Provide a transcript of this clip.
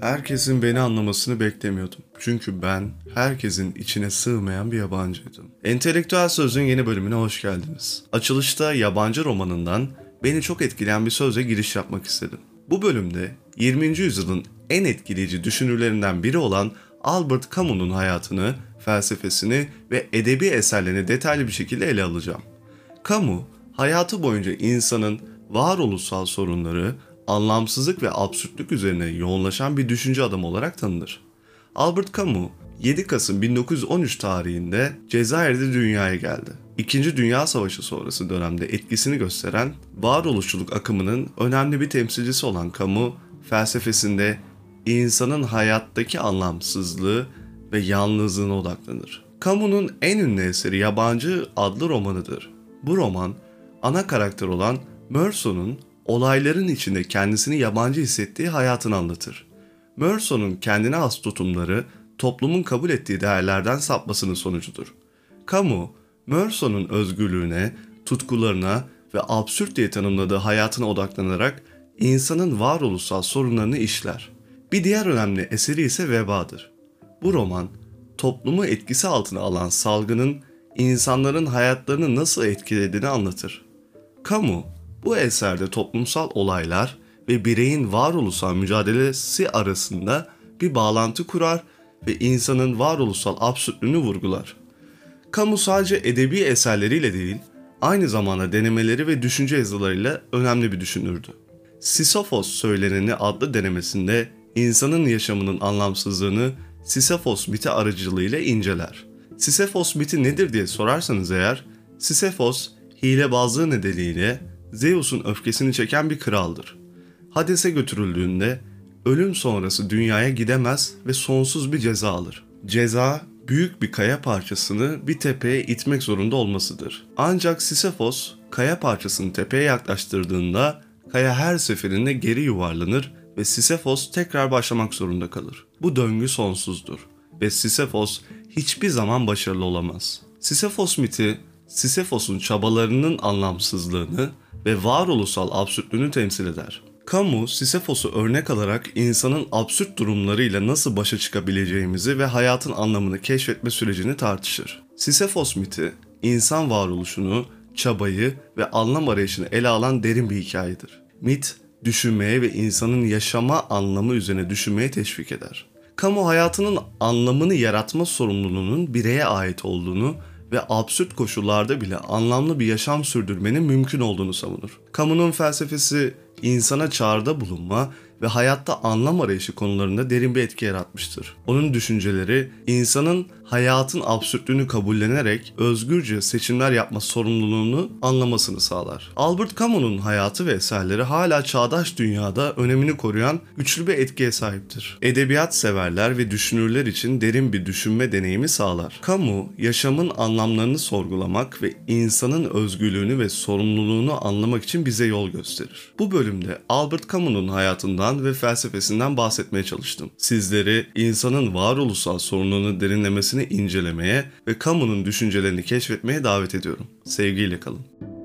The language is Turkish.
Herkesin beni anlamasını beklemiyordum. Çünkü ben herkesin içine sığmayan bir yabancıydım. Entelektüel Söz'ün yeni bölümüne hoş geldiniz. Açılışta yabancı romanından beni çok etkileyen bir sözle giriş yapmak istedim. Bu bölümde 20. yüzyılın en etkileyici düşünürlerinden biri olan Albert Camus'un hayatını, felsefesini ve edebi eserlerini detaylı bir şekilde ele alacağım. Camus, hayatı boyunca insanın varoluşsal sorunları, anlamsızlık ve absürtlük üzerine yoğunlaşan bir düşünce adamı olarak tanınır. Albert Camus 7 Kasım 1913 tarihinde Cezayir'de dünyaya geldi. İkinci Dünya Savaşı sonrası dönemde etkisini gösteren varoluşçuluk akımının önemli bir temsilcisi olan Camus, felsefesinde insanın hayattaki anlamsızlığı ve yalnızlığına odaklanır. Camus'un en ünlü eseri Yabancı adlı romanıdır. Bu roman, ana karakter olan Meursault'un olayların içinde kendisini yabancı hissettiği hayatını anlatır. Meursault'un kendine has tutumları toplumun kabul ettiği değerlerden sapmasının sonucudur. Camus, Meursault'un özgürlüğüne, tutkularına ve absürt diye tanımladığı hayatına odaklanarak insanın varoluşsal sorunlarını işler. Bir diğer önemli eseri ise Veba'dır. Bu roman, toplumu etkisi altına alan salgının insanların hayatlarını nasıl etkilediğini anlatır. Camus, bu eserde toplumsal olaylar ve bireyin varoluşsal mücadelesi arasında bir bağlantı kurar ve insanın varoluşsal absürtlüğünü vurgular. Camus sadece edebi eserleriyle değil, aynı zamanda denemeleri ve düşünce yazılarıyla önemli bir düşünürdü. Sisyphos söyleneni adlı denemesinde insanın yaşamının anlamsızlığını Sisyphos miti aracılığıyla inceler. Sisyphos miti nedir diye sorarsanız eğer, Sisyphos hilebazlığı nedeniyle Zeus'un öfkesini çeken bir kraldır. Hades'e götürüldüğünde ölüm sonrası dünyaya gidemez ve sonsuz bir ceza alır. Ceza büyük bir kaya parçasını bir tepeye itmek zorunda olmasıdır. Ancak Sisyphos kaya parçasını tepeye yaklaştırdığında kaya her seferinde geri yuvarlanır ve Sisyphos tekrar başlamak zorunda kalır. Bu döngü sonsuzdur ve Sisyphos hiçbir zaman başarılı olamaz. Sisyphos miti, Sisyphos'un çabalarının anlamsızlığını ve varoluşsal absürtlüğünü temsil eder. Camus, Sisyphos'u örnek alarak insanın absürt durumlarıyla nasıl başa çıkabileceğimizi ve hayatın anlamını keşfetme sürecini tartışır. Sisyphos miti, insan varoluşunu, çabayı ve anlam arayışını ele alan derin bir hikayedir. Mit, düşünmeye ve insanın yaşama anlamı üzerine düşünmeye teşvik eder. Kamu hayatının anlamını yaratma sorumluluğunun bireye ait olduğunu ve absürt koşullarda bile anlamlı bir yaşam sürdürmenin mümkün olduğunu savunur. Kamunun felsefesi insana çağrıda bulunma ve hayatta anlam arayışı konularında derin bir etki yaratmıştır. Onun düşünceleri insanın hayatın absürtlüğünü kabullenerek özgürce seçimler yapma sorumluluğunu anlamasını sağlar. Albert Camus'un hayatı ve eserleri hala çağdaş dünyada önemini koruyan güçlü bir etkiye sahiptir. Edebiyat severler ve düşünürler için derin bir düşünme deneyimi sağlar. Camus, yaşamın anlamlarını sorgulamak ve insanın özgürlüğünü ve sorumluluğunu anlamak için bize yol gösterir. Bu bölümde Albert Camus'un hayatından ve felsefesinden bahsetmeye çalıştım. Sizleri insanın varoluşsal sorununu derinlemesine incelemeye ve Camus'un düşüncelerini keşfetmeye davet ediyorum. Sevgiyle kalın.